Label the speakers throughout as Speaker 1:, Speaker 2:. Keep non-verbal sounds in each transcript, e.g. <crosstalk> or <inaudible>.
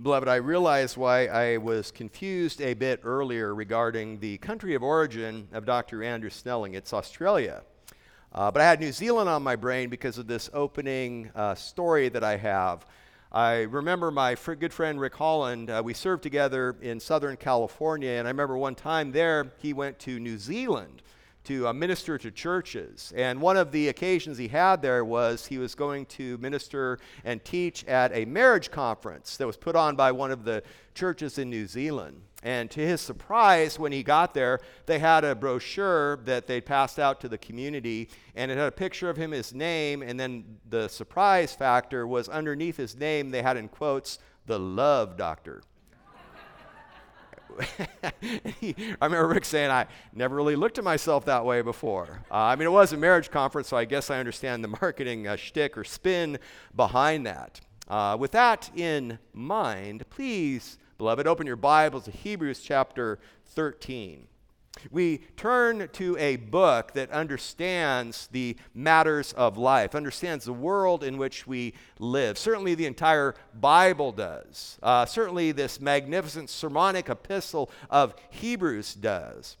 Speaker 1: Beloved, I realize why I was confused a bit earlier regarding the country of origin of Dr. Andrew Snelling. It's Australia. Uh, but I had New Zealand on my brain because of this opening uh, story that I have. I remember my fr- good friend Rick Holland. Uh, we served together in Southern California, and I remember one time there he went to New Zealand to uh, minister to churches. And one of the occasions he had there was he was going to minister and teach at a marriage conference that was put on by one of the churches in New Zealand. And to his surprise, when he got there, they had a brochure that they passed out to the community, and it had a picture of him, his name, and then the surprise factor was underneath his name, they had in quotes, the love doctor. He, <laughs> I remember Rick saying, I never really looked at myself that way before. Uh, I mean, it was a marriage conference, so I guess I understand the <laughs> marketing uh, shtick or spin behind that. Uh, with that in mind, please, beloved, open your Bibles to Hebrews chapter 13. We turn to a book that understands the matters of life, understands the world in which we live. Certainly, the entire Bible does. Uh, certainly, this magnificent sermonic epistle of Hebrews does.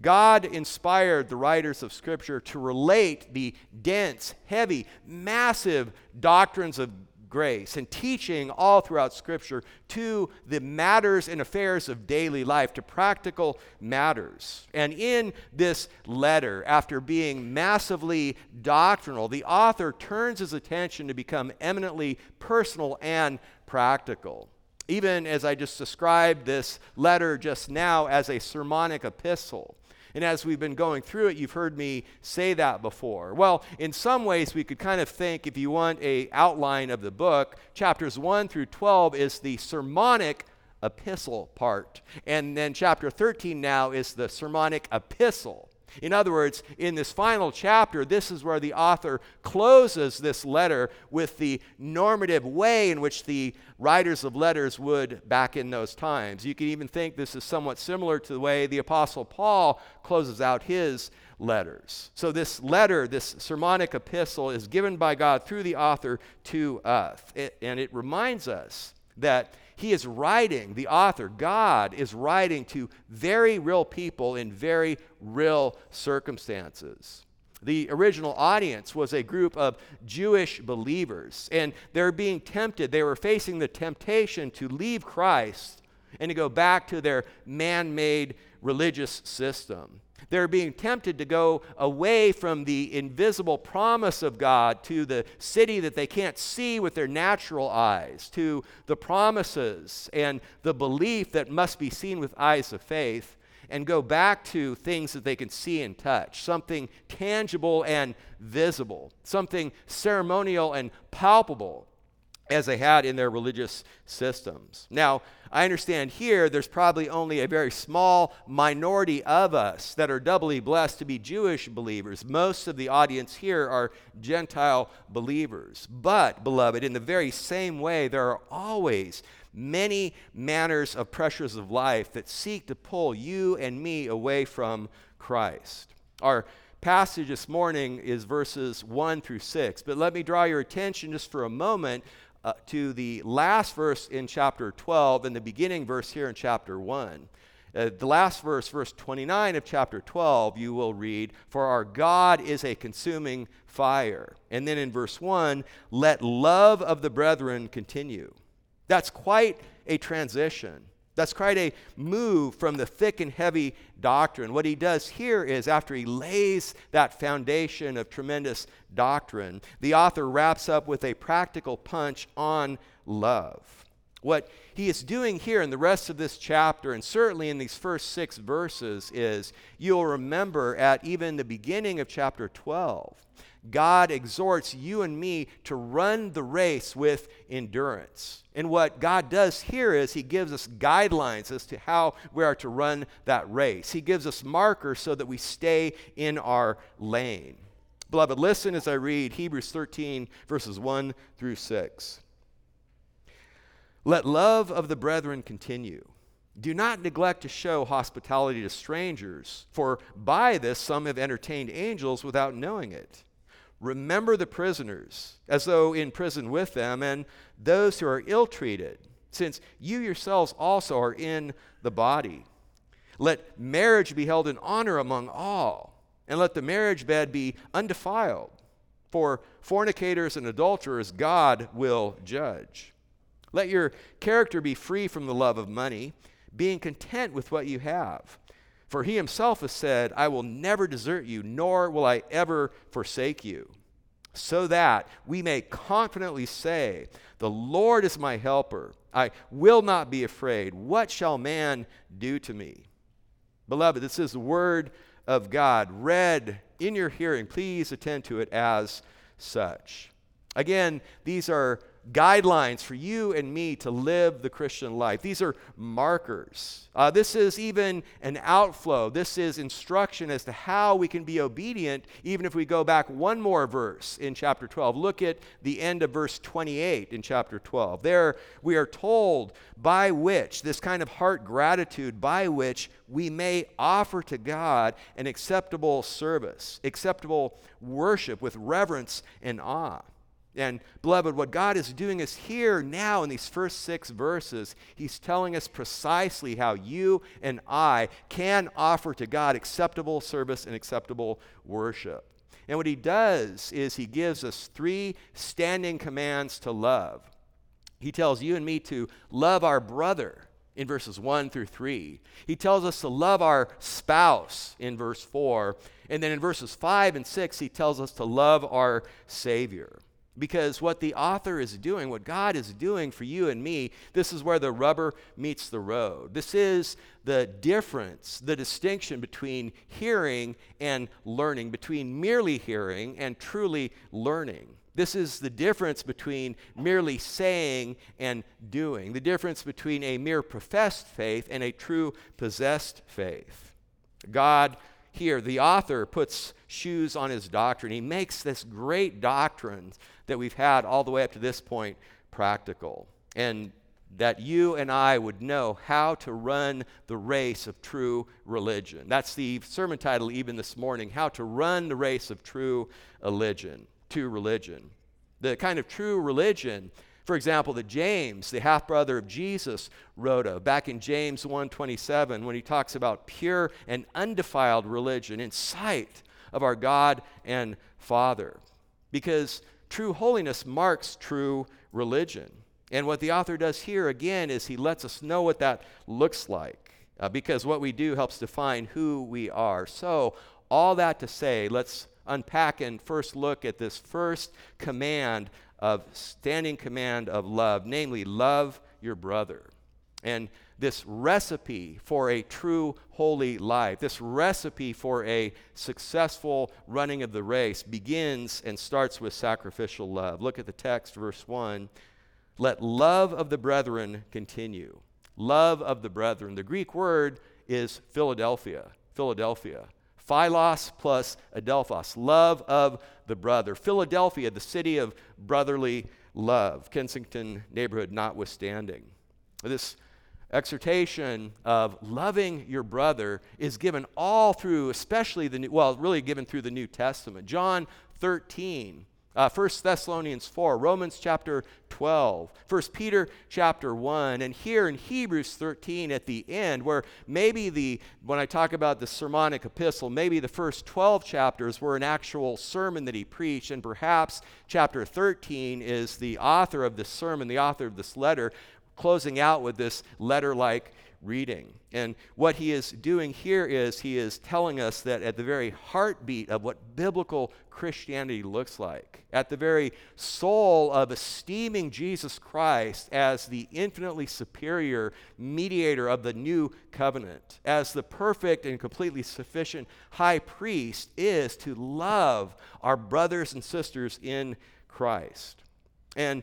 Speaker 1: God inspired the writers of Scripture to relate the dense, heavy, massive doctrines of grace and teaching all throughout Scripture to the matters and affairs of daily life, to practical matters. And in this letter, after being massively doctrinal, the author turns his attention to become eminently personal and practical. Even as I just described this letter just now as a sermonic epistle. And as we've been going through it, you've heard me say that before. Well, in some ways, we could kind of think if you want a outline of the book, chapters 1 through 12 is the sermonic epistle part. And then chapter 13 now is the sermonic epistle. In other words, in this final chapter, this is where the author closes this letter with the normative way in which the writers of letters would back in those times. You can even think this is somewhat similar to the way the Apostle Paul closes out his letters. So, this letter, this sermonic epistle, is given by God through the author to us. It, and it reminds us that he is writing, the author, God, is writing to very real people in very real circumstances. The original audience was a group of Jewish believers, and they're being tempted. They were facing the temptation to leave Christ and to go back to their man made religious system. They're being tempted to go away from the invisible promise of God to the city that they can't see with their natural eyes, to the promises and the belief that must be seen with eyes of faith, and go back to things that they can see and touch, something tangible and visible, something ceremonial and palpable as they had in their religious systems. Now, I understand here there's probably only a very small minority of us that are doubly blessed to be Jewish believers. Most of the audience here are Gentile believers. But, beloved, in the very same way, there are always many manners of pressures of life that seek to pull you and me away from Christ. Our passage this morning is verses 1 through 6, but let me draw your attention just for a moment uh, to the last verse in chapter 12 and the beginning verse here in chapter 1. Uh, the last verse, verse 29 of chapter 12, you will read, For our God is a consuming fire. And then in verse 1, let love of the brethren continue. That's quite a transition. That's quite a move from the thick and heavy doctrine. What he does here is, after he lays that foundation of tremendous doctrine, the author wraps up with a practical punch on love. What he is doing here in the rest of this chapter, and certainly in these first six verses, is you'll remember at even the beginning of chapter 12, God exhorts you and me to run the race with endurance. And what God does here is He gives us guidelines as to how we are to run that race. He gives us markers so that we stay in our lane. Beloved, listen as I read Hebrews 13, verses 1 through 6. Let love of the brethren continue. Do not neglect to show hospitality to strangers, for by this some have entertained angels without knowing it. Remember the prisoners, as though in prison with them, and those who are ill treated, since you yourselves also are in the body. Let marriage be held in honor among all, and let the marriage bed be undefiled. For fornicators and adulterers, God will judge. Let your character be free from the love of money, being content with what you have. For he himself has said, I will never desert you, nor will I ever forsake you. So that we may confidently say, The Lord is my helper. I will not be afraid. What shall man do to me? Beloved, this is the word of God read in your hearing. Please attend to it as such. Again, these are guidelines for you and me to live the Christian life. These are markers. Uh, this is even an outflow. This is instruction as to how we can be obedient, even if we go back one more verse in chapter 12. Look at the end of verse 28 in chapter 12. There we are told by which, this kind of heart gratitude, by which we may offer to God an acceptable service, acceptable worship with reverence and awe. And beloved, what God is doing is here now in these first six verses, He's telling us precisely how you and I can offer to God acceptable service and acceptable worship. And what He does is He gives us three standing commands to love. He tells you and me to love our brother in verses 1 through 3. He tells us to love our spouse in verse 4. And then in verses 5 and 6, he tells us to love our Savior. Because what the author is doing, what God is doing for you and me, this is where the rubber meets the road. This is the difference, the distinction between hearing and learning, between merely hearing and truly learning. This is the difference between merely saying and doing, the difference between a mere professed faith and a true possessed faith. God here, the author puts shoes on his doctrine. He makes this great doctrine that we've had all the way up to this point practical. And that you and I would know how to run the race of true religion. That's the sermon title, even this morning How to Run the Race of True Religion. True religion. The kind of true religion for example, that James, the half brother of Jesus, wrote of back in James 1:27 when he talks about pure and undefiled religion in sight of our God and Father. Because true holiness marks true religion. And what the author does here again is he lets us know what that looks like. Uh, because what we do helps define who we are. So, all that to say, let's unpack and first look at this first command of standing command of love, namely, love your brother. And this recipe for a true holy life, this recipe for a successful running of the race begins and starts with sacrificial love. Look at the text, verse 1. Let love of the brethren continue. Love of the brethren. The Greek word is Philadelphia. Philadelphia. Philos plus adelphos, love of the brother. Philadelphia, the city of brotherly love, Kensington neighborhood notwithstanding. This exhortation of loving your brother is given all through, especially the new, well, really given through the New Testament. John 13 uh, 1 Thessalonians 4, Romans chapter 12, 1 Peter chapter 1, and here in Hebrews 13 at the end, where maybe the, when I talk about the sermonic epistle, maybe the first 12 chapters were an actual sermon that he preached, and perhaps chapter 13 is the author of this sermon, the author of this letter, closing out with this letter like reading. And what he is doing here is he is telling us that at the very heartbeat of what biblical Christianity looks like, at the very soul of esteeming Jesus Christ as the infinitely superior mediator of the new covenant, as the perfect and completely sufficient high priest, is to love our brothers and sisters in Christ. And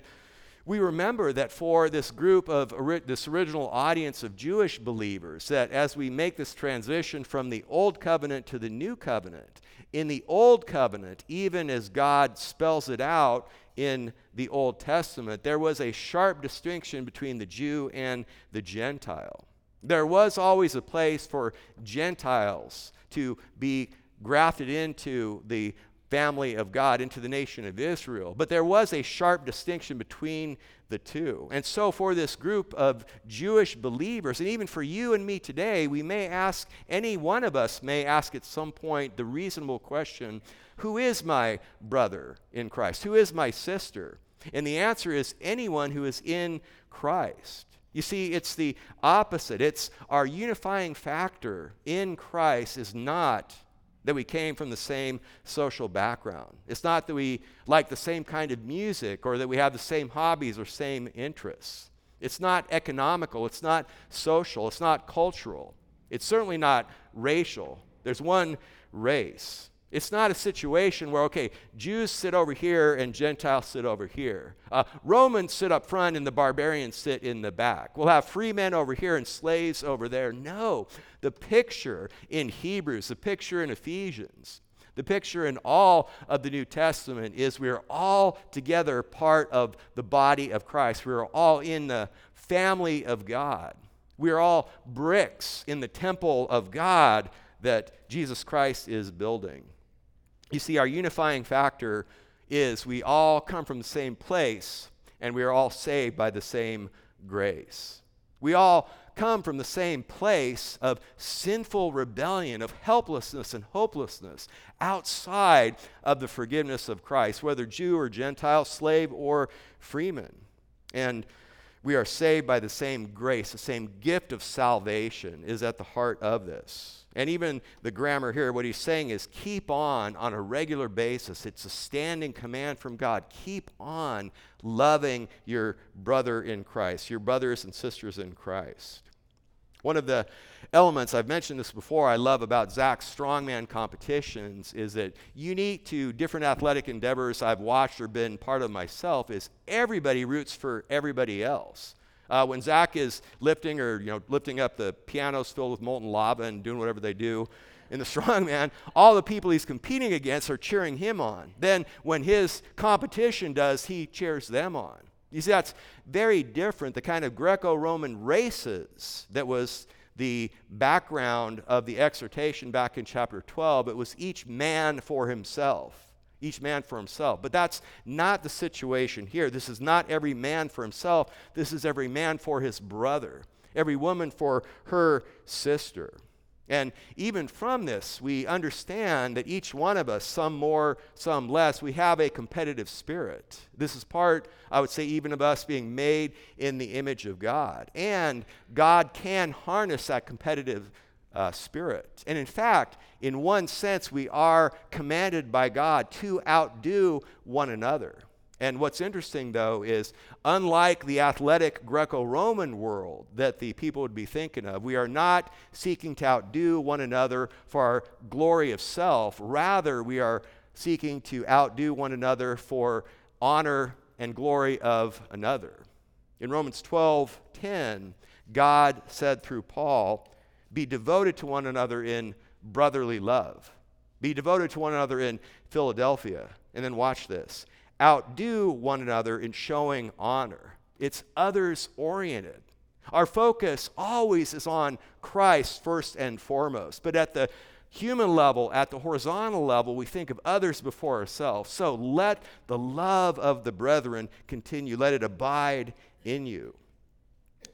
Speaker 1: we remember that for this group of this original audience of Jewish believers, that as we make this transition from the old covenant to the new covenant, in the old covenant, even as God spells it out in the Old Testament, there was a sharp distinction between the Jew and the Gentile. There was always a place for Gentiles to be grafted into the family of God, into the nation of Israel. But there was a sharp distinction between the two. And so, for this group of Jewish believers, and even for you and me today, we may ask, any one of us may ask at some point the reasonable question Who is my brother in Christ? Who is my sister? And the answer is anyone who is in Christ. You see, it's the opposite. It's our unifying factor in Christ is not that we came from the same social background. It's not that we like the same kind of music or that we have the same hobbies or same interests. It's not economical, it's not social, it's not cultural. It's certainly not racial. There's one race. It's not a situation where, okay, Jews sit over here and Gentiles sit over here. Uh, Romans sit up front and the barbarians sit in the back. We'll have free men over here and slaves over there. No. The picture in Hebrews, the picture in Ephesians, the picture in all of the New Testament is we're all together part of the body of Christ. We're all in the family of God. We're all bricks in the temple of God that Jesus Christ is building. You see, our unifying factor is we all come from the same place and we are all saved by the same grace. We all come from the same place of sinful rebellion, of helplessness and hopelessness outside of the forgiveness of Christ, whether Jew or Gentile, slave or freeman. And we are saved by the same grace, the same gift of salvation is at the heart of this. And even the grammar here, what he's saying is keep on on a regular basis. It's a standing command from God. Keep on loving your brother in Christ, your brothers and sisters in Christ. One of the elements, I've mentioned this before, I love about Zach's strongman competitions is that unique to different athletic endeavors I've watched or been part of myself is everybody roots for everybody else. Uh, when Zach is lifting or you know lifting up the pianos filled with molten lava and doing whatever they do in the <laughs> strongman, all the people he's competing against are cheering him on. Then when his competition does, he cheers them on. You see, that's very different. The kind of Greco-Roman races that was the background of the exhortation back in chapter 12. It was each man for himself each man for himself. But that's not the situation here. This is not every man for himself, this is every man for his brother, every woman for her sister. And even from this, we understand that each one of us, some more, some less, we have a competitive spirit. This is part, I would say, even of us being made in the image of God. And God can harness that competitive uh, spirit. And in fact, in one sense, we are commanded by God to outdo one another. And what's interesting, though, is unlike the athletic Greco Roman world that the people would be thinking of, we are not seeking to outdo one another for our glory of self. Rather, we are seeking to outdo one another for honor and glory of another. In Romans 12 10, God said through Paul, be devoted to one another in brotherly love. Be devoted to one another in Philadelphia. And then watch this outdo one another in showing honor. It's others oriented. Our focus always is on Christ first and foremost. But at the human level, at the horizontal level, we think of others before ourselves. So let the love of the brethren continue, let it abide in you.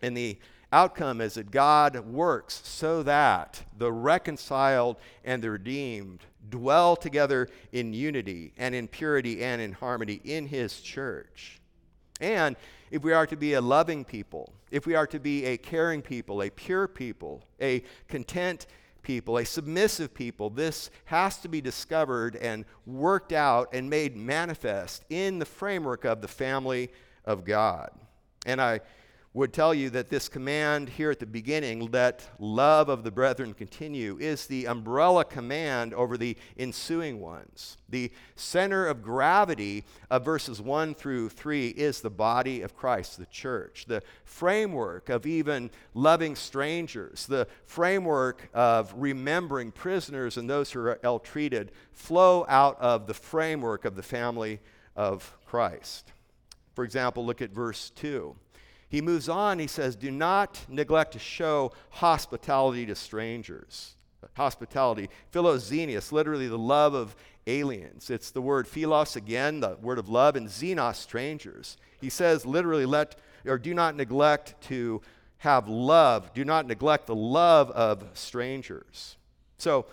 Speaker 1: And the outcome is that God works so that the reconciled and the redeemed dwell together in unity and in purity and in harmony in His church. And if we are to be a loving people, if we are to be a caring people, a pure people, a content people, a submissive people, this has to be discovered and worked out and made manifest in the framework of the family of God. And I would tell you that this command here at the beginning, let love of the brethren continue, is the umbrella command over the ensuing ones. The center of gravity of verses 1 through 3 is the body of Christ, the church. The framework of even loving strangers, the framework of remembering prisoners and those who are ill treated, flow out of the framework of the family of Christ. For example, look at verse 2. He moves on, he says, Do not neglect to show hospitality to strangers. Hospitality, philoxenias, literally the love of aliens. It's the word philos again, the word of love, and xenos, strangers. He says literally, let or do not neglect to have love. Do not neglect the love of strangers. So,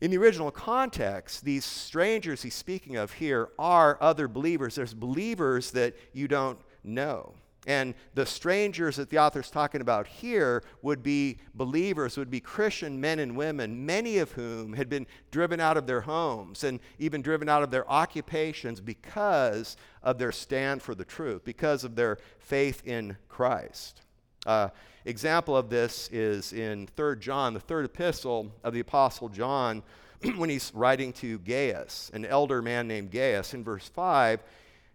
Speaker 1: in the original context, these strangers he's speaking of here are other believers. There's believers that you don't know. And the strangers that the author's talking about here would be believers, would be Christian men and women, many of whom had been driven out of their homes and even driven out of their occupations because of their stand for the truth, because of their faith in Christ. Uh, example of this is in 3 John, the third epistle of the Apostle John, <clears throat> when he's writing to Gaius, an elder man named Gaius. In verse 5,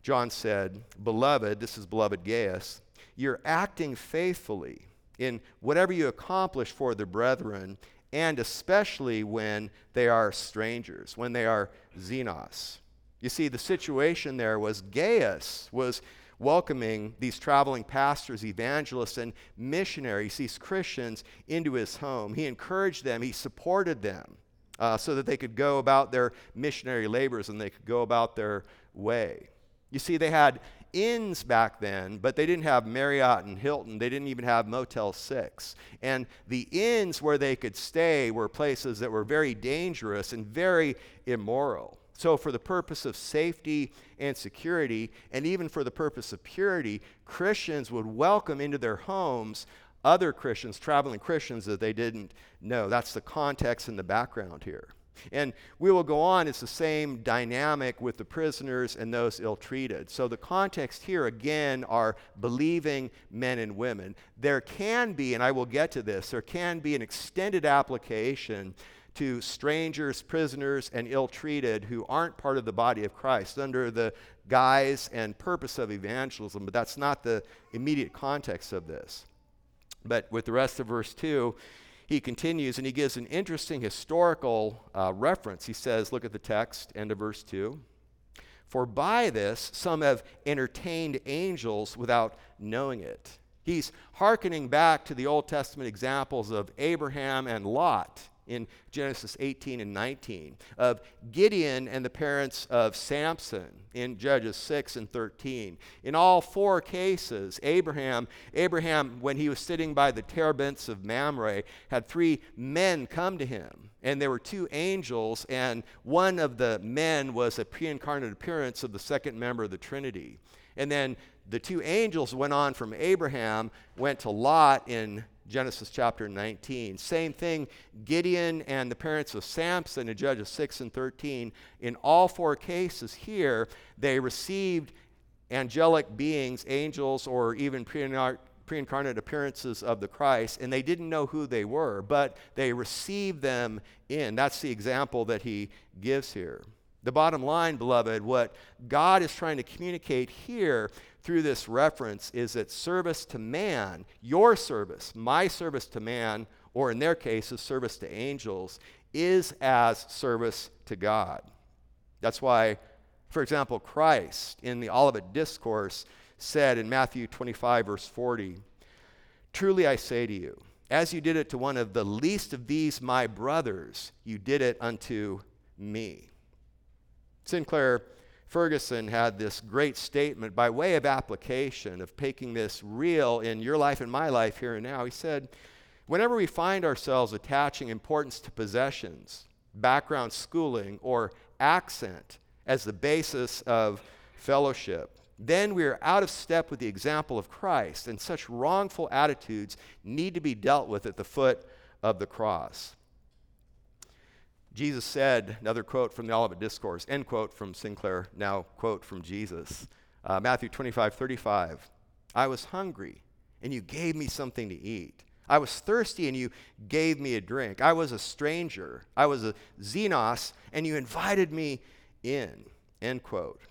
Speaker 1: John said, Beloved, this is beloved Gaius, you're acting faithfully in whatever you accomplish for the brethren, and especially when they are strangers, when they are xenos. You see, the situation there was Gaius was welcoming these traveling pastors, evangelists, and missionaries, these Christians, into his home. He encouraged them, he supported them uh, so that they could go about their missionary labors and they could go about their way. You see, they had inns back then, but they didn't have Marriott and Hilton. They didn't even have Motel 6. And the inns where they could stay were places that were very dangerous and very immoral. So, for the purpose of safety and security, and even for the purpose of purity, Christians would welcome into their homes other Christians, traveling Christians that they didn't know. That's the context and the background here. And we will go on, it's the same dynamic with the prisoners and those ill treated. So the context here, again, are believing men and women. There can be, and I will get to this, there can be an extended application to strangers, prisoners, and ill treated who aren't part of the body of Christ under the guise and purpose of evangelism, but that's not the immediate context of this. But with the rest of verse 2, he continues and he gives an interesting historical uh, reference. He says, Look at the text, end of verse 2. For by this some have entertained angels without knowing it. He's hearkening back to the Old Testament examples of Abraham and Lot in Genesis 18 and 19, of Gideon and the parents of Samson in Judges 6 and 13. In all four cases, Abraham, Abraham, when he was sitting by the terebinths of Mamre, had three men come to him. And there were two angels, and one of the men was a pre incarnate appearance of the second member of the Trinity. And then the two angels went on from Abraham, went to Lot in Genesis chapter 19. Same thing, Gideon and the parents of Samson in Judges 6 and 13. In all four cases here, they received angelic beings, angels, or even pre incarnate appearances of the Christ, and they didn't know who they were, but they received them in. That's the example that he gives here. The bottom line, beloved, what God is trying to communicate here through this reference is that service to man, your service, my service to man, or in their case, is service to angels, is as service to God. That's why, for example, Christ in the Olivet Discourse said in Matthew 25, verse 40, Truly I say to you, as you did it to one of the least of these my brothers, you did it unto me. Sinclair Ferguson had this great statement by way of application of making this real in your life and my life here and now. He said, Whenever we find ourselves attaching importance to possessions, background schooling, or accent as the basis of fellowship, then we are out of step with the example of Christ, and such wrongful attitudes need to be dealt with at the foot of the cross. Jesus said, another quote from the Olivet Discourse, end quote from Sinclair, now quote from Jesus, uh, Matthew 25, 35. I was hungry, and you gave me something to eat. I was thirsty, and you gave me a drink. I was a stranger. I was a xenos, and you invited me in. End quote.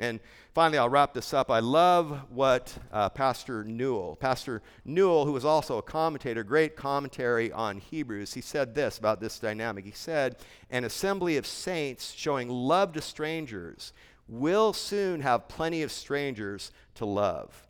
Speaker 1: And finally, I'll wrap this up. I love what uh, Pastor Newell, Pastor Newell, who was also a commentator, great commentary on Hebrews, he said this about this dynamic. He said, An assembly of saints showing love to strangers will soon have plenty of strangers to love.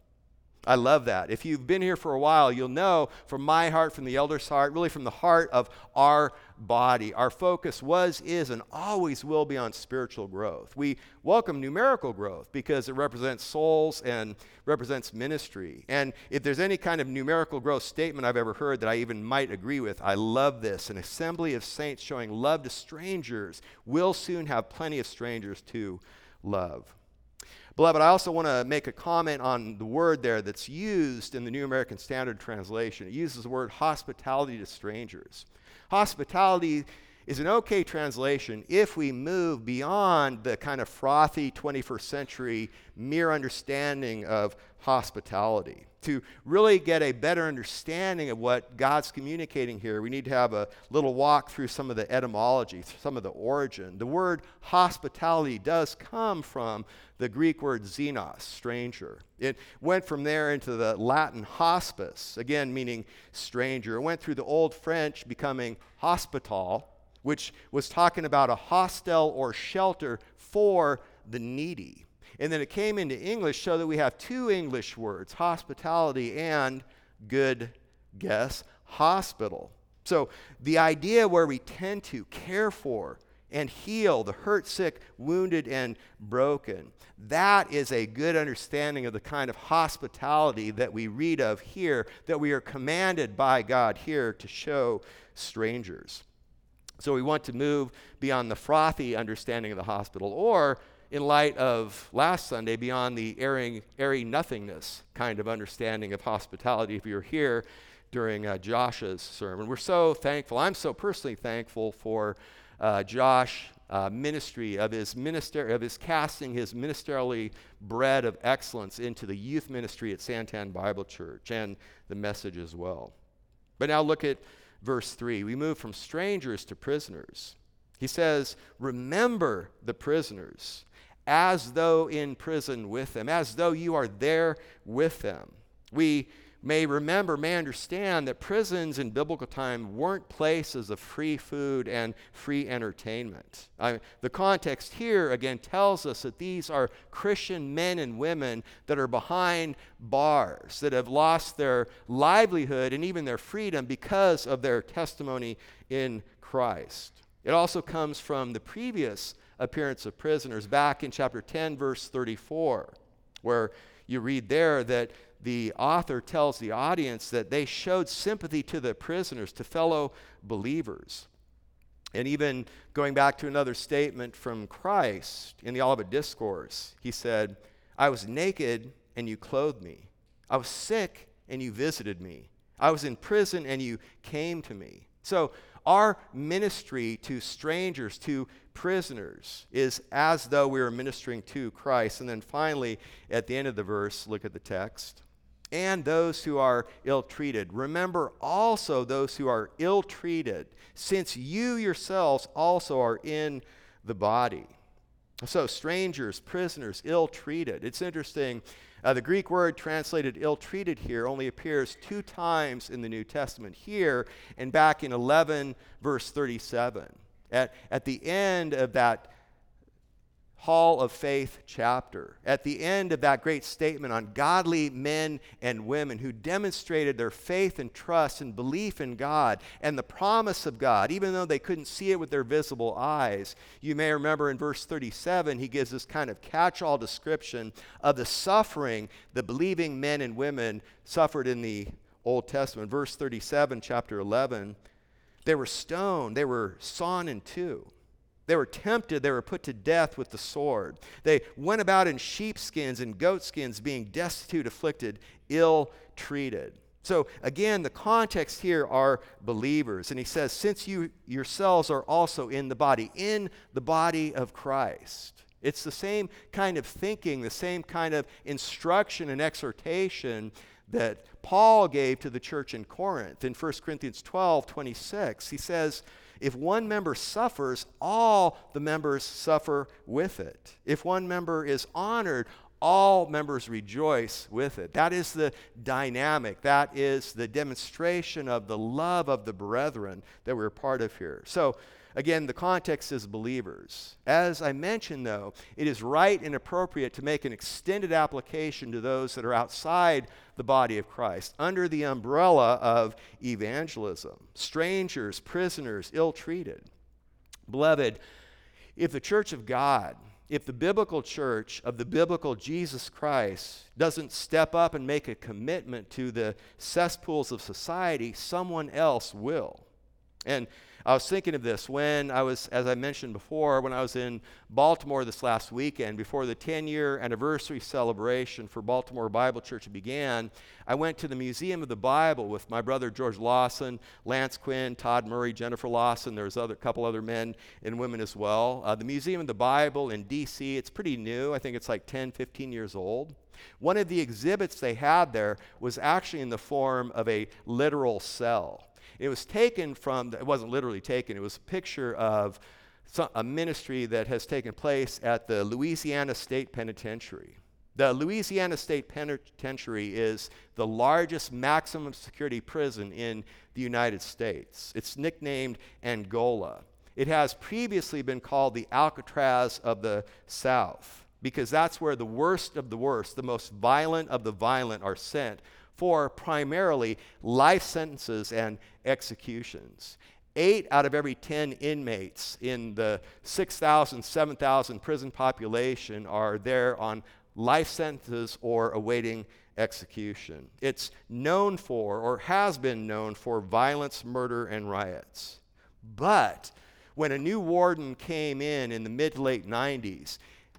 Speaker 1: I love that. If you've been here for a while, you'll know from my heart, from the elder's heart, really from the heart of our body, our focus was, is, and always will be on spiritual growth. We welcome numerical growth because it represents souls and represents ministry. And if there's any kind of numerical growth statement I've ever heard that I even might agree with, I love this. An assembly of saints showing love to strangers will soon have plenty of strangers to love. Beloved, I also want to make a comment on the word there that's used in the New American Standard Translation. It uses the word hospitality to strangers. Hospitality is an okay translation if we move beyond the kind of frothy 21st century mere understanding of hospitality. To really get a better understanding of what God's communicating here, we need to have a little walk through some of the etymology, some of the origin. The word hospitality does come from the Greek word xenos, stranger. It went from there into the Latin hospice, again meaning stranger. It went through the Old French, becoming hospital, which was talking about a hostel or shelter for the needy. And then it came into English so that we have two English words hospitality and, good guess, hospital. So the idea where we tend to care for and heal the hurt, sick, wounded, and broken. That is a good understanding of the kind of hospitality that we read of here, that we are commanded by God here to show strangers. So we want to move beyond the frothy understanding of the hospital, or in light of last Sunday, beyond the airy, airy nothingness kind of understanding of hospitality. If you're here during uh, Josh's sermon, we're so thankful. I'm so personally thankful for uh, Josh. Uh, ministry of his minister of his casting his ministerially bread of excellence into the youth ministry at Santan Bible Church and the message as well. But now look at verse 3. We move from strangers to prisoners. He says, Remember the prisoners as though in prison with them, as though you are there with them. We may remember, may understand that prisons in biblical time weren't places of free food and free entertainment. I, the context here, again, tells us that these are Christian men and women that are behind bars, that have lost their livelihood and even their freedom because of their testimony in Christ. It also comes from the previous appearance of prisoners back in chapter 10, verse 34, where you read there that the author tells the audience that they showed sympathy to the prisoners, to fellow believers. And even going back to another statement from Christ in the Olivet Discourse, he said, I was naked and you clothed me. I was sick and you visited me. I was in prison and you came to me. So our ministry to strangers, to prisoners, is as though we were ministering to Christ. And then finally, at the end of the verse, look at the text. And those who are ill treated. Remember also those who are ill treated, since you yourselves also are in the body. So, strangers, prisoners, ill treated. It's interesting uh, the Greek word translated ill treated here only appears two times in the New Testament here and back in 11, verse 37. At, at the end of that Hall of Faith chapter, at the end of that great statement on godly men and women who demonstrated their faith and trust and belief in God and the promise of God, even though they couldn't see it with their visible eyes. You may remember in verse 37, he gives this kind of catch all description of the suffering the believing men and women suffered in the Old Testament. Verse 37, chapter 11, they were stoned, they were sawn in two. They were tempted, they were put to death with the sword. They went about in sheepskins and goatskins, being destitute, afflicted, ill treated. So, again, the context here are believers. And he says, since you yourselves are also in the body, in the body of Christ. It's the same kind of thinking, the same kind of instruction and exhortation that Paul gave to the church in Corinth. In 1 Corinthians 12 26, he says, if one member suffers, all the members suffer with it. If one member is honored, all members rejoice with it. That is the dynamic. That is the demonstration of the love of the brethren that we're part of here. So, Again, the context is believers. As I mentioned, though, it is right and appropriate to make an extended application to those that are outside the body of Christ, under the umbrella of evangelism strangers, prisoners, ill treated. Beloved, if the church of God, if the biblical church of the biblical Jesus Christ doesn't step up and make a commitment to the cesspools of society, someone else will. And I was thinking of this when I was, as I mentioned before, when I was in Baltimore this last weekend, before the 10 year anniversary celebration for Baltimore Bible Church began. I went to the Museum of the Bible with my brother George Lawson, Lance Quinn, Todd Murray, Jennifer Lawson. There's a couple other men and women as well. Uh, the Museum of the Bible in D.C., it's pretty new. I think it's like 10, 15 years old. One of the exhibits they had there was actually in the form of a literal cell. It was taken from, it wasn't literally taken, it was a picture of a ministry that has taken place at the Louisiana State Penitentiary. The Louisiana State Penitentiary is the largest maximum security prison in the United States. It's nicknamed Angola. It has previously been called the Alcatraz of the South because that's where the worst of the worst, the most violent of the violent, are sent for primarily life sentences and executions. Eight out of every 10 inmates in the 6,000, 7,000 prison population are there on life sentences or awaiting execution. It's known for, or has been known for, violence, murder, and riots. But when a new warden came in in the mid late 90s,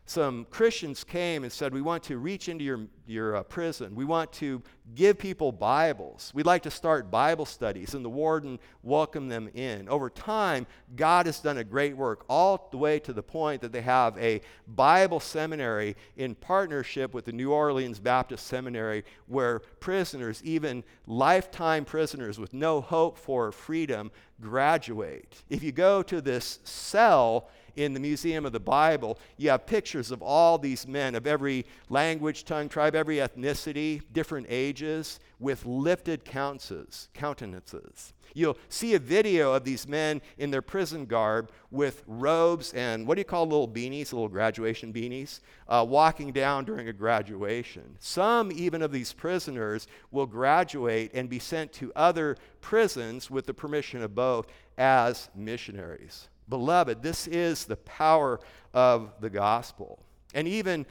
Speaker 1: some Christians came and said, We want to reach into your, your uh, prison. We want to give people Bibles. We'd like to start Bible studies. And the warden welcomed them in. Over time, God has done a great work, all the way to the point that they have a Bible seminary in partnership with the New Orleans Baptist Seminary, where prisoners, even lifetime prisoners with no hope for freedom, graduate. If you go to this cell, in the Museum of the Bible, you have pictures of all these men of every language, tongue, tribe, every ethnicity, different ages, with lifted countenances. countenances. You'll see a video of these men in their prison garb with robes and what do you call little beanies, little graduation beanies, uh, walking down during a graduation. Some, even of these prisoners, will graduate and be sent to other prisons with the permission of both as missionaries. Beloved, this is the power of the gospel. And even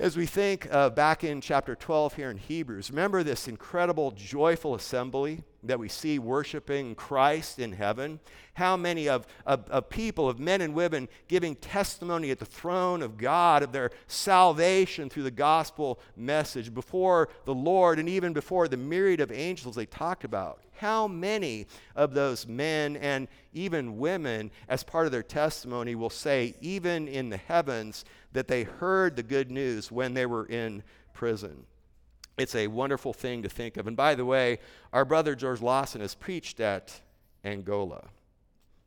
Speaker 1: as we think uh, back in chapter 12 here in Hebrews, remember this incredible, joyful assembly that we see worshiping Christ in heaven? How many of, of, of, people, of men and women, giving testimony at the throne of God of their salvation through the gospel message before the Lord and even before the myriad of angels they talked about? How many of those men and even women, as part of their testimony, will say, even in the heavens, that they heard the good news when they were in prison? It's a wonderful thing to think of. And by the way, our brother George Lawson has preached at Angola.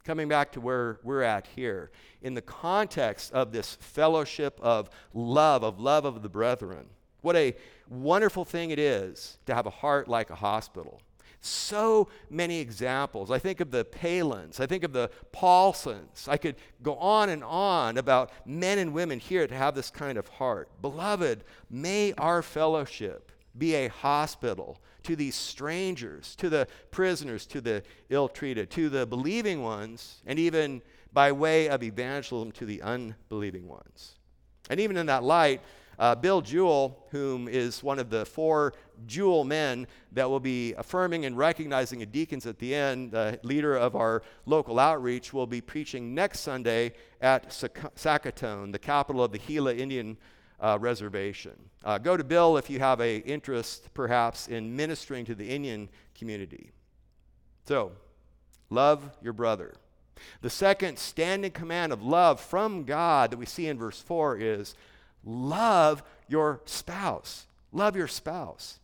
Speaker 1: Coming back to where we're at here, in the context of this fellowship of love, of love of the brethren, what a wonderful thing it is to have a heart like a hospital so many examples. I think of the Palins, I think of the Paulsons. I could go on and on about men and women here to have this kind of heart. Beloved, may our fellowship be a hospital to these strangers, to the prisoners, to the ill treated, to the believing ones, and even by way of evangelism to the unbelieving ones. And even in that light, uh, Bill Jewell, whom is one of the four Jewell men that will be affirming and recognizing a deacons at the end, the leader of our local outreach, will be preaching next Sunday at Sacaton, the capital of the Gila Indian uh, Reservation. Uh, go to Bill if you have a interest, perhaps, in ministering to the Indian community. So, love your brother. The second standing command of love from God that we see in verse 4 is love your spouse. Love your spouse.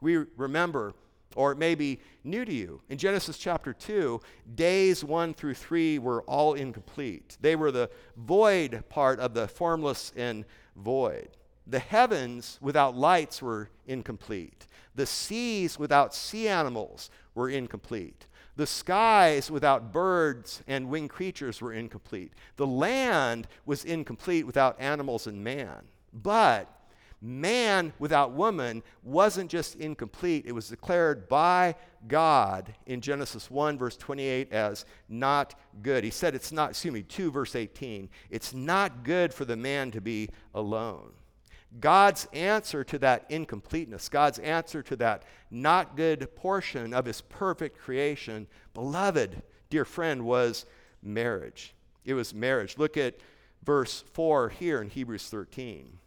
Speaker 1: We remember, or it may be new to you, in Genesis chapter 2, days 1 through 3 were all incomplete. They were the void part of the formless and void. The heavens without lights were incomplete. The seas without sea animals were incomplete. The skies without birds and winged creatures were incomplete. The land was incomplete without animals and man. But man without woman wasn't just incomplete, it was declared by God in Genesis 1, verse 28, as not good. He said it's not, excuse me, 2, verse 18, it's not good for the man to be alone. God's answer to that incompleteness, God's answer to that not good portion of his perfect creation, beloved, dear friend, was marriage. It was marriage. Look at verse 4 here in Hebrews 13.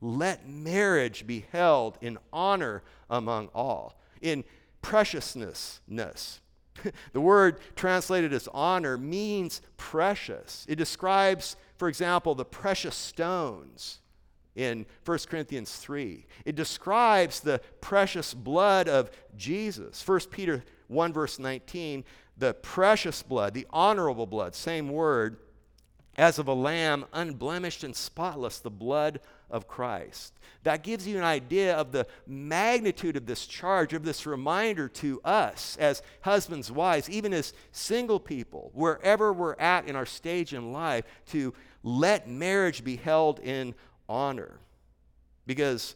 Speaker 1: Let marriage be held in honor among all, in preciousness. <laughs> the word translated as honor means precious. It describes, for example, the precious stones in 1 Corinthians 3. It describes the precious blood of Jesus. 1 Peter 1, verse 19, the precious blood, the honorable blood, same word, as of a lamb, unblemished and spotless, the blood of Christ. That gives you an idea of the magnitude of this charge, of this reminder to us as husbands, wives, even as single people, wherever we're at in our stage in life, to let marriage be held in honor. Because,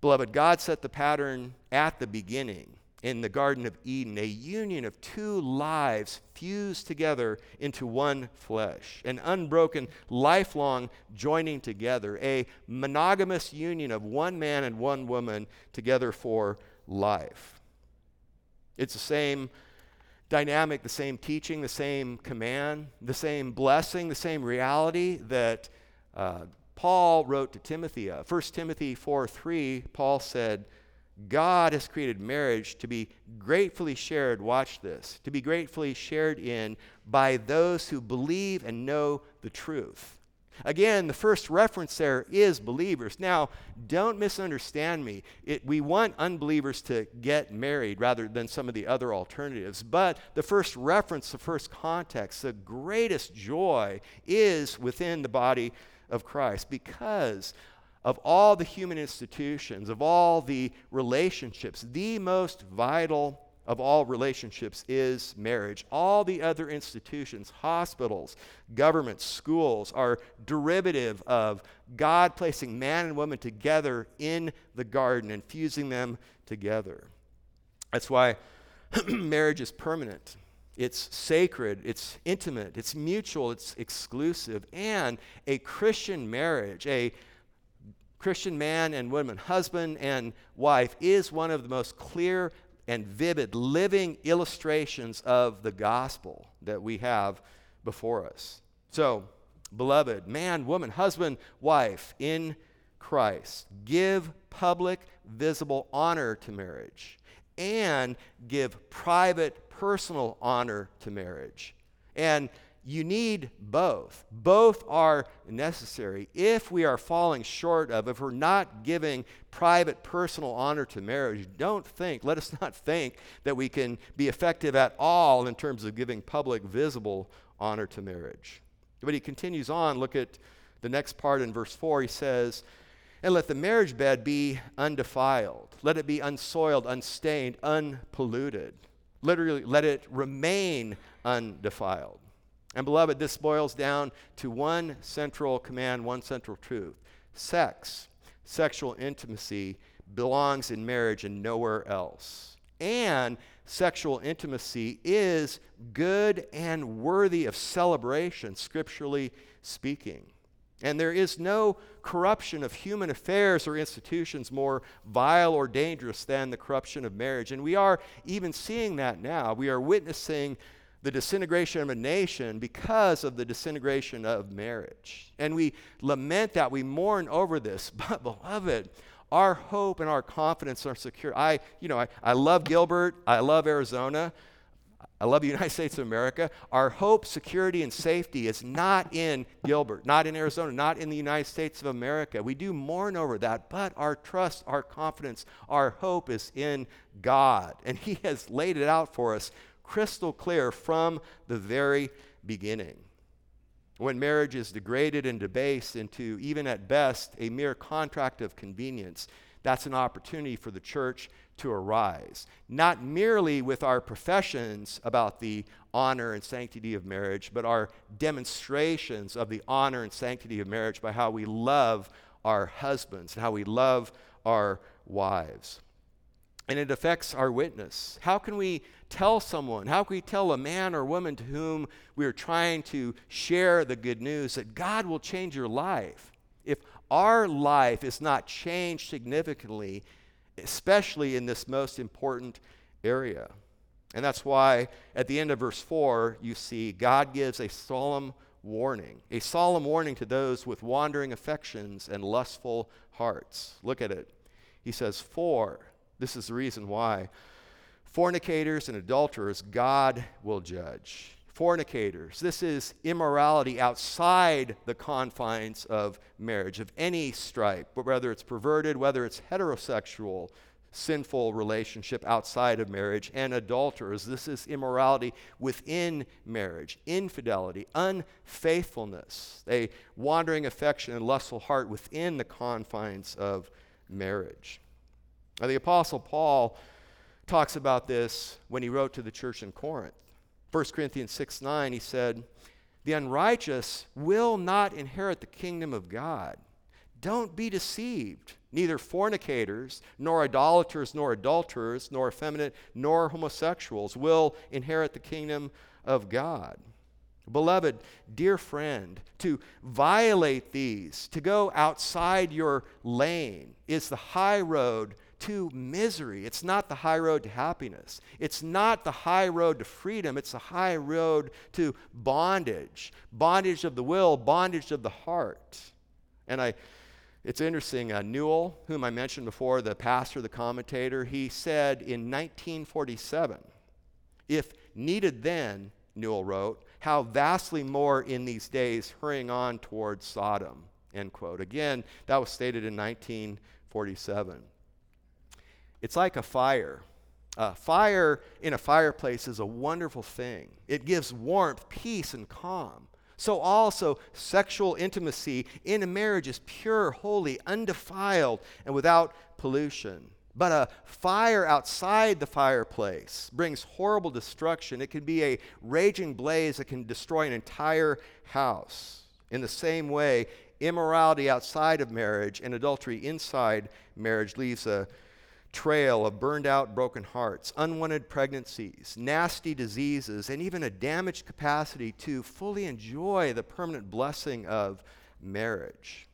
Speaker 1: beloved, God set the pattern at the beginning in the Garden of Eden, a union of two lives fused together into one flesh, an unbroken, lifelong joining together, a monogamous union of one man and one woman together for life. It's the same dynamic, the same teaching, the same command, the same blessing, the same reality that uh, Paul wrote to Timothy of. 1 Timothy 4 3, Paul said, God has created marriage to be gratefully shared, watch this, to be gratefully shared in by those who believe and know the truth. Again, the first reference there is believers. Now, don't misunderstand me. It, we want unbelievers to get married rather than some of the other alternatives. But the first reference, the first context, the greatest joy is within the body of Christ because of all the human institutions, of all the relationships, the most vital of all relationships is marriage. All the other institutions, hospitals, governments, schools, are derivative of God placing man and woman together in the garden and fusing them together. That's why <clears throat> marriage is permanent. It's sacred, it's intimate, it's mutual, it's exclusive. And a Christian marriage, a Christian man and woman, husband and wife, is one of the most clear and vivid living illustrations of the gospel that we have before us. So, beloved, man, woman, husband, wife in Christ, give public, visible honor to marriage and give private, personal honor to marriage. And you need both. Both are necessary. If we are falling short of, if we're not giving private, personal honor to marriage, don't think, let us <laughs> not think that we can be effective at all in terms of giving public, visible honor to marriage. But he continues on. Look at the next part in verse 4. He says, And let the marriage bed be undefiled, let it be unsoiled, unstained, unpolluted. Literally, let it remain undefiled. And beloved, this boils down to one central command, one central truth. Sex, sexual intimacy belongs in marriage and nowhere else. And sexual intimacy is good and worthy of celebration, scripturally speaking. And there is no corruption of human affairs or institutions more vile or dangerous than the corruption of marriage. And we are even seeing that now. We are witnessing the disintegration of a nation because of the disintegration of marriage. And we lament that, we mourn over this. <laughs> But, beloved, our hope and our confidence are secure. I, you know, I, I love Gilbert, I love Arizona. I love the <laughs> United States of America. Our hope, security, and safety is not in Gilbert, not in Arizona, not in the United States of America. We do mourn over that, but our trust, our confidence, our hope is in God. And He has laid it out for us crystal clear from the very beginning. When marriage is degraded and debased into, even at best, a mere contract of convenience, that's an opportunity for the church to arise. Not merely with our professions about the honor and sanctity of marriage, but our demonstrations of the honor and sanctity of marriage by how we love our husbands and how we love our wives. And it affects our witness. How can we tell someone, how can we tell a man or woman to whom we are trying to share the good news that God will change your life if our life is not changed significantly, especially in this most important area? And that's why at the end of verse 4, you see God gives a solemn warning, a solemn warning to those with wandering affections and lustful hearts. Look at it. He says, For, this is the reason why, fornicators and adulterers God will judge. Fornicators, this is immorality outside the confines of marriage, of any stripe, but whether it's perverted, whether it's heterosexual, sinful relationship outside of marriage, and adulterers. This is immorality within marriage, infidelity, unfaithfulness, a wandering affection and lustful heart within the confines of marriage. Now, the Apostle Paul talks about this when he wrote to the church in Corinth. 1 Corinthians 6 9, he said, The unrighteous will not inherit the kingdom of God. Don't be deceived. Neither fornicators, nor idolaters, nor adulterers, nor effeminate, nor homosexuals will inherit the kingdom of God. Beloved, dear friend, to violate these, to go outside your lane, is the high road to misery. It's not the high road to happiness. It's not the high road to freedom. It's the high road to bondage bondage of the will, bondage of the heart. And I it's interesting, uh, Newell, whom I mentioned before, the pastor, the commentator, he said in 1947, if needed then, Newell wrote, how vastly more in these days hurrying on towards Sodom, end quote. Again, that was stated in 1947. It's like a fire. Uh, fire in a fireplace is a wonderful thing. It gives warmth, peace, and calm. So, also, sexual intimacy in a marriage is pure, holy, undefiled, and without pollution. But a fire outside the fireplace brings horrible destruction. It can be a raging blaze that can destroy an entire house. In the same way, immorality outside of marriage and adultery inside marriage leaves a trail of burned out, broken hearts, unwanted pregnancies, nasty diseases, and even a damaged capacity to fully enjoy the permanent blessing of marriage.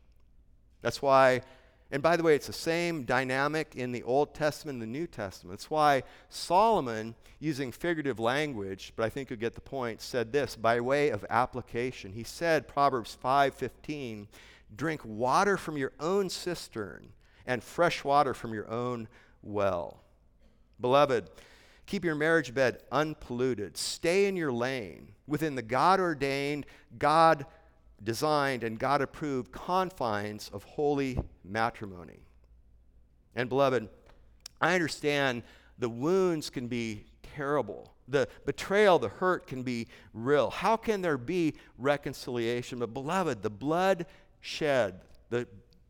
Speaker 1: That's why, and by the way, it's the same dynamic in the Old Testament and the New Testament. That's why Solomon, using figurative language, but I think you'll get the point, said this by way of application. He said, Proverbs 5:15, drink water from your own cistern and fresh water from your own well. Beloved, keep your marriage bed unpolluted. Stay in your lane within the God ordained, God designed, and God approved confines of holy matrimony. And, beloved, I understand the wounds can be terrible. The betrayal, the hurt can be real. How can there be reconciliation? But, beloved, the blood shed, the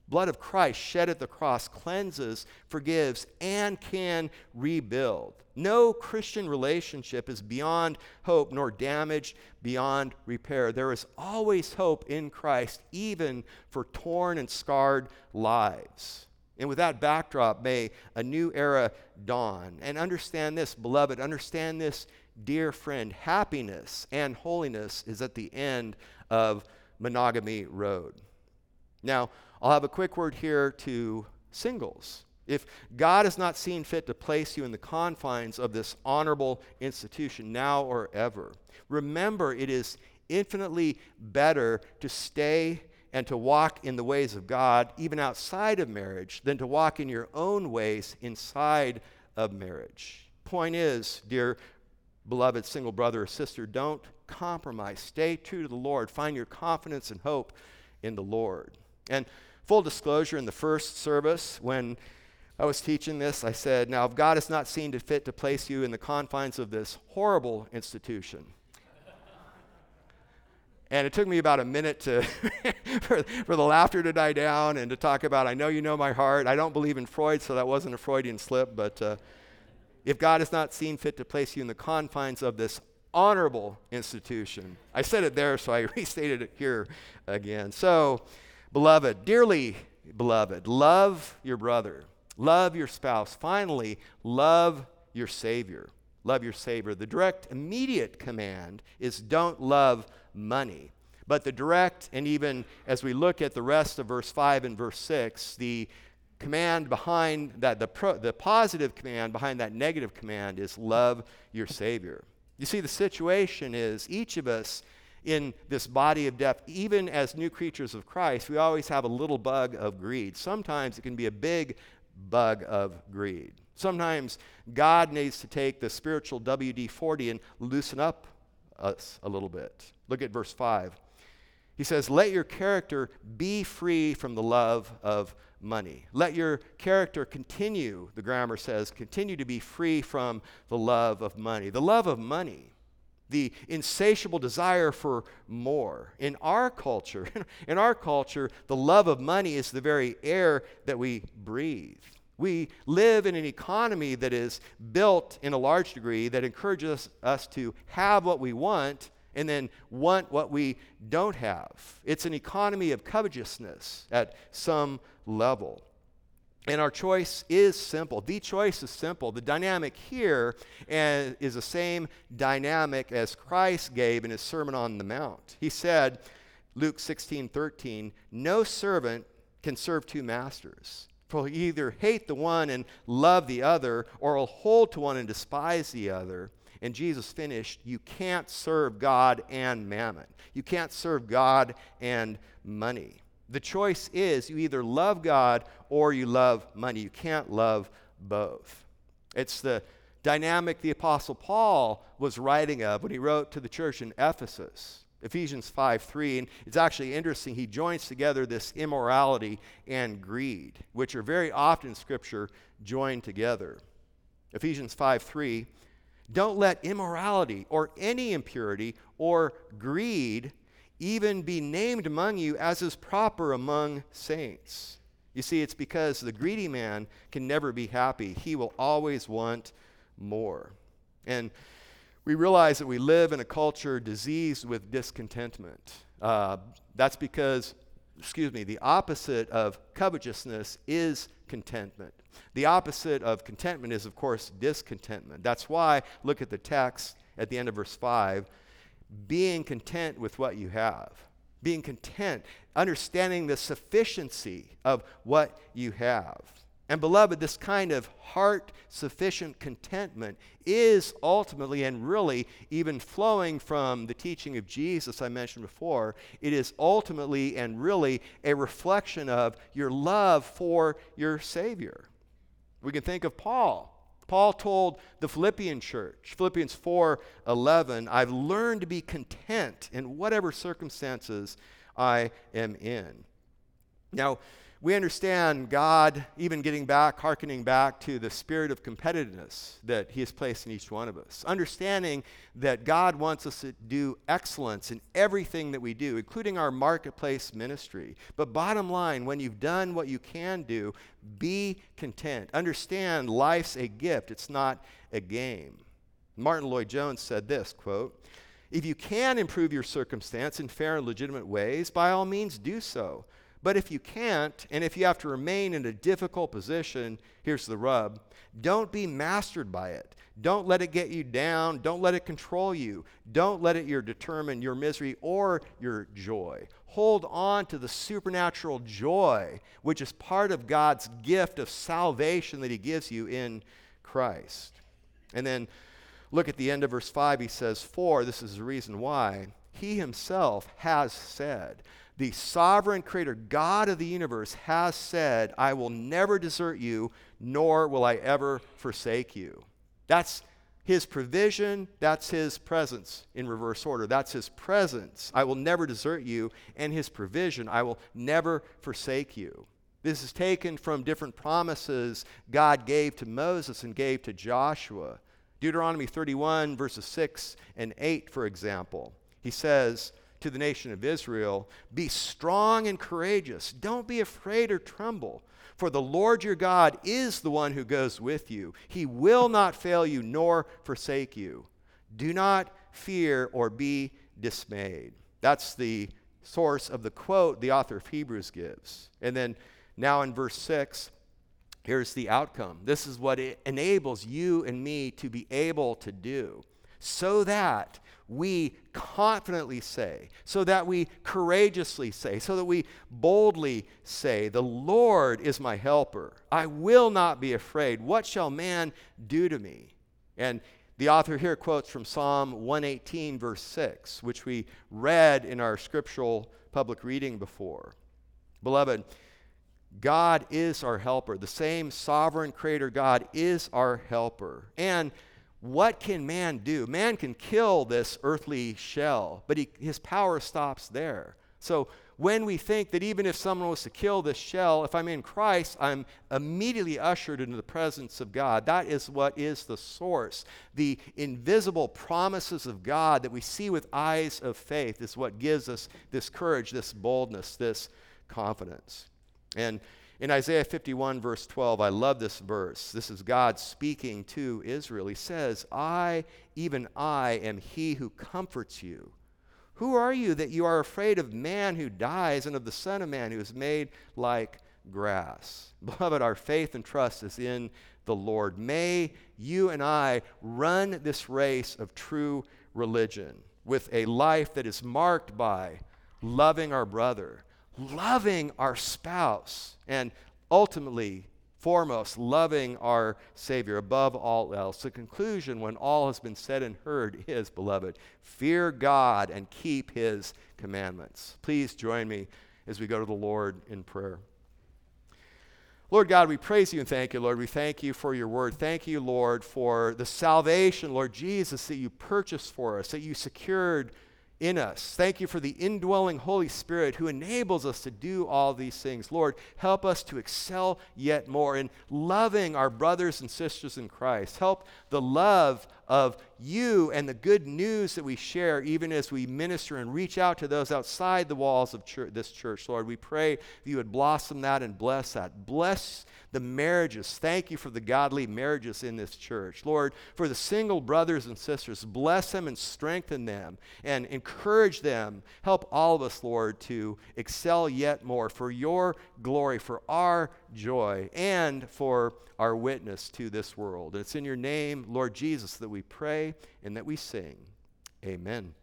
Speaker 1: blood of Christ shed at the cross cleanses, forgives, and can rebuild. No Christian relationship is beyond hope nor damaged beyond repair. There is always hope in Christ, even for torn and scarred lives. And with that backdrop, may a new era dawn. And understand this, beloved, understand this, dear friend. Happiness and holiness is at the end of monogamy road. Now, I'll have a quick word here to singles. If God has not seen fit to place you in the confines of this honorable institution now or ever, remember it is infinitely better to stay and to walk in the ways of God, even outside of marriage, than to walk in your own ways inside of marriage. Point is, dear beloved single brother or sister, don't compromise. Stay true to the Lord. Find your confidence and hope in the Lord. And Full disclosure, in the first service, when I was teaching this, I said, Now, if God has not seen fit to place you in the confines of this horrible institution, And it took me about a minute to <laughs> for, for, the laughter to die down and to talk about, I know you know my heart. I don't believe in Freud, so that wasn't a Freudian slip. But uh, if God has not seen fit to place you in the confines of this honorable institution, I said it there, so I <laughs> restated it here again. So, beloved, dearly beloved, love your brother, love your spouse. Finally, love your Savior. Love your Savior. The direct, immediate command is don't love money. But the direct, and even as we look at the rest of verse 5 and verse 6, the command behind that, the, pro, the positive command behind that negative command is love your Savior. You see, the situation is each of us in this body of death, even as new creatures of Christ, we always have a little bug of greed. Sometimes it can be a big bug of greed. Sometimes God needs to take the spiritual WD 40 and loosen up us a little bit. Look at verse 5. He says, Let your character be free from the love of money. Let your character continue, the grammar says, continue to be free from the love of money. The love of money, the insatiable desire for more. In our culture, <laughs> in our culture, the love of money is the very air that we breathe. We live in an economy that is built in a large degree that encourages us to have what we want and then want what we don't have. It's an economy of covetousness at some level. And our choice is simple. The choice is simple. The dynamic here eh, is the same dynamic as Christ gave in his Sermon on the Mount. He said, Luke 16 13, no servant can serve two masters. For he'll either hate the one and love the other, or he'll hold to one and despise the other and Jesus finished, you can't serve God and mammon. You can't serve God and money. The choice is you either love God or you love money. You can't love both. It's the dynamic the Apostle Paul was writing of when he wrote to the church in Ephesus. Ephesians 5 3. And it's actually interesting. He joins together this immorality and greed, which are very often in Scripture joined together. Ephesians 5 3 don't let immorality or any impurity or greed even be named among you as is proper among saints. You see, it's because the greedy man can never be happy. He will always want more. And we realize that we live in a culture diseased with discontentment. Uh, that's because, excuse me, the opposite of covetousness is contentment. The opposite of contentment is, of course, discontentment. That's why, look at the text at the end of verse 5 being content with what you have. Being content, understanding the sufficiency of what you have. And beloved, this kind of heart sufficient contentment is ultimately and really even flowing from the teaching of Jesus I mentioned before. It is ultimately and really a reflection of your love for your Savior. We can think of Paul. Paul told the Philippian church, Philippians 4:11, I've learned to be content in whatever circumstances I am in. Now, we understand God even getting back, hearkening back to the spirit of competitiveness that He has placed in each one of us. Understanding that God wants us to do excellence in everything that we do, including our marketplace ministry. But bottom line, when you've done what you can do, be content. Understand life's a gift, it's not a game. Martyn Lloyd-Jones said this quote, if you can improve your circumstance in fair and legitimate ways, by all means do so. But if you can't, and if you have to remain in a difficult position, here's the rub don't be mastered by it. Don't let it get you down. Don't let it control you. Don't let it your determine your misery or your joy. Hold on to the supernatural joy, which is part of God's gift of salvation that He gives you in Christ. And then look at the end of verse 5. He says, For, this is the reason why, He Himself has said the sovereign creator, God of the universe, has said, I will never desert you, nor will I ever forsake you. That's his provision, that's his presence in reverse order. That's his presence. I will never desert you, and his provision, I will never forsake you. This is taken from different promises God gave to Moses and gave to Joshua. Deuteronomy 31, verses 6 and 8, for example. He says, to the nation of Israel Be strong and courageous. Don't be afraid or tremble. For the Lord your God is the one who goes with you. He will not fail you nor forsake you. Do not fear or be dismayed. That's the source of the quote the author of Hebrews gives. And then now in verse 6, here's the outcome. This is what it enables you and me to be able to do so that we confidently say, so that we courageously say, so that we boldly say, The Lord is my helper. I will not be afraid. What shall man do to me? And the author here quotes from Psalm 118, verse 6, which we read in our scriptural public reading before. Beloved, God is our helper. The same sovereign creator God is our helper. And what can man do? Man can kill this earthly shell, but he, his power stops there. So when we think that even if someone was to kill this shell, if I'm in Christ, I'm immediately ushered into the presence of God. That is what is the source. The invisible promises of God that we see with eyes of faith is what gives us this courage, this boldness, this confidence. And in Isaiah 51, verse 12, I love this verse. This is God speaking to Israel. He says, I, even I, am he who comforts you. Who are you that you are afraid of man who dies and of the Son of Man who is made like grass? <laughs> Beloved, our faith and trust is in the Lord. May you and I run this race of true religion with a life that is marked by loving our brother loving our spouse, and ultimately, foremost, loving our Savior above all else. The conclusion, when all has been said and heard, is, beloved, fear God and keep His commandments. Please join me as we go to the Lord in prayer. Lord God, we praise you and thank you, Lord. We thank you for your word. Thank you, Lord, for the salvation, Lord Jesus, that you purchased for us, that you secured in us. Thank you for the indwelling Holy Spirit who enables us to do all these things. Lord, help us to excel yet more in loving our brothers and sisters in Christ. Help the love of you and the good news that we share, even as we minister and reach out to those outside the walls of church, this church. Lord, we pray that you would blossom that and bless that. Bless the marriages. Thank you for the godly marriages in this church. Lord, for the single brothers and sisters, bless them and strengthen them and encourage them. Help all of us, Lord, to excel yet more for your glory, for our joy, and for our witness to this world. It's in your name, Lord Jesus, that we pray and that we sing. Amen.